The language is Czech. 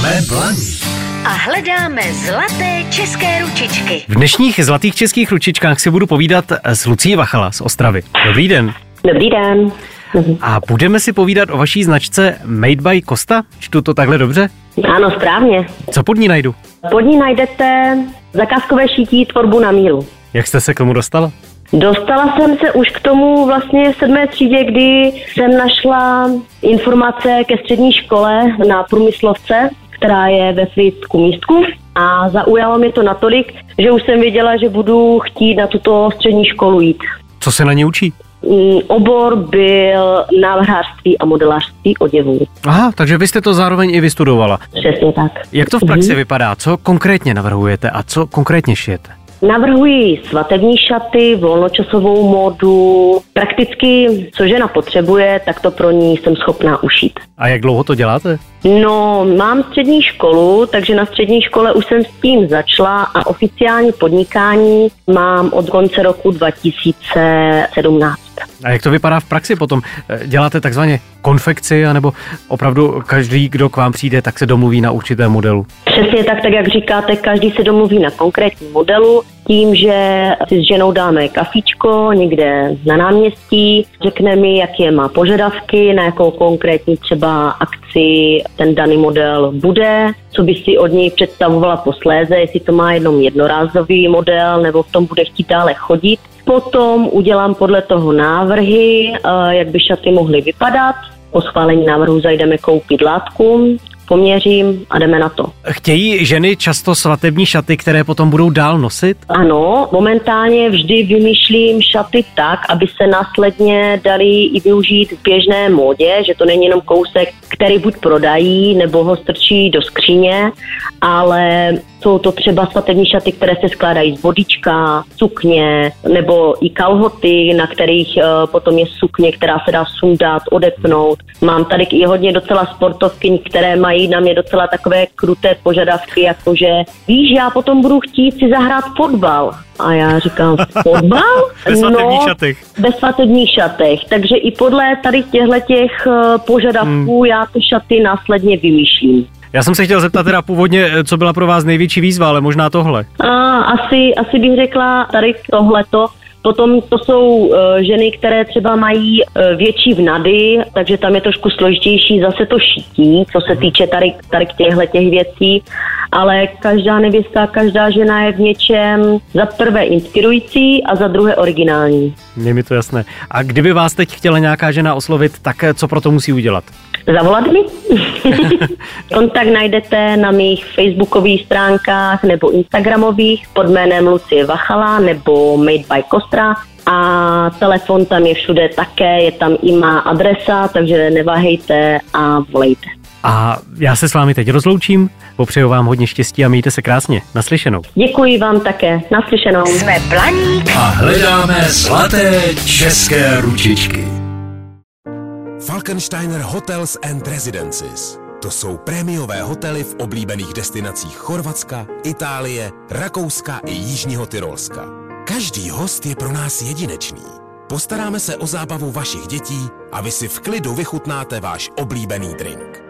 Jsme blaní. A hledáme zlaté české ručičky. V dnešních zlatých českých ručičkách si budu povídat s Lucí Vachala z Ostravy. Dobrý den. Dobrý den. A budeme si povídat o vaší značce Made by Costa? Čtu to takhle dobře? Ano, správně. Co pod ní najdu? Pod ní najdete zakázkové šítí tvorbu na míru. Jak jste se k tomu dostala? Dostala jsem se už k tomu vlastně v sedmé třídě, kdy jsem našla informace ke střední škole na průmyslovce, která je ve Frýdsku místku a zaujalo mě to natolik, že už jsem věděla, že budu chtít na tuto střední školu jít. Co se na ně učí? Mm, Obor byl návrhářství a modelářství oděvů. Aha, takže vy jste to zároveň i vystudovala. Přesně tak. Jak to v praxi vypadá? Co konkrétně navrhujete a co konkrétně šijete? Navrhuji svatební šaty, volnočasovou módu. Prakticky, co žena potřebuje, tak to pro ní jsem schopná ušít. A jak dlouho to děláte? No, mám střední školu, takže na střední škole už jsem s tím začala a oficiální podnikání mám od konce roku 2017. A jak to vypadá v praxi potom? Eh, Děláte takzvaně konfekci, anebo opravdu každý, kdo k vám přijde, tak se domluví na určitém modelu? Přesně tak, tak jak říkáte, každý se domluví na konkrétním modelu, tím, že si s ženou dáme kafičko někde na náměstí, řekne mi, jaké má požadavky, na jakou konkrétní třeba akci ten daný model bude, co by si od něj představovala posléze, jestli to má jenom jednorázový model, nebo v tom bude chtít dále chodit. Potom udělám podle toho návrhy, eh, jak by šaty mohly vypadat. Po schválení návrhu zajdeme koupit látku, poměřím a jdeme na to. Chtějí ženy často svatební šaty, které potom budou dál nosit? Ano, momentálně vždy vymýšlím šaty tak, aby se následně dali i využít v běžné módě, že to není jenom kousek, který buď prodají, nebo ho strčí do skříně, ale jsou to třeba svatební šaty, které se skládají z bodička, sukně, nebo i kalhoty, na kterých eh, potom je sukně, která se dá sundat, odepnout. Mám tady i hodně docela sportovky, které mají na mě docela takové kruté požadavky, jakože víš, já potom budu chtít si zahrát fotbal. A já říkám, fotbal? Ve svatebních šatech. Ve svatebních šatech. Takže i podle tady těchto těch eh, požadavků já ty šaty následně vymýšlím. Já jsem se chtěl zeptat teda původně, eh, co byla pro vás největší výzva, ale možná tohle. A asi, asi bych řekla tady tohleto. Potom to jsou uh, ženy, které třeba mají uh, větší vnady, takže tam je trošku složitější zase to šití, co se týče tady, tady těchto těch věcí. Ale každá nevěsta, každá žena je v něčem za prvé inspirující a za druhé originální. Je mi to jasné. A kdyby vás teď chtěla nějaká žena oslovit, tak eh, co pro to musí udělat? Zavolat mi? Kontakt najdete na mých facebookových stránkách nebo instagramových pod jménem Lucie Vachala nebo Made by Kostra a telefon tam je všude také, je tam i má adresa, takže neváhejte a volejte. A já se s vámi teď rozloučím, popřeju vám hodně štěstí a mějte se krásně. Naslyšenou. Děkuji vám také. Naslyšenou. Jsme Blaník A hledáme zlaté české ručičky. Falkensteiner Hotels and Residences. To jsou prémiové hotely v oblíbených destinacích Chorvatska, Itálie, Rakouska i Jižního Tyrolska. Každý host je pro nás jedinečný. Postaráme se o zábavu vašich dětí a vy si v klidu vychutnáte váš oblíbený drink.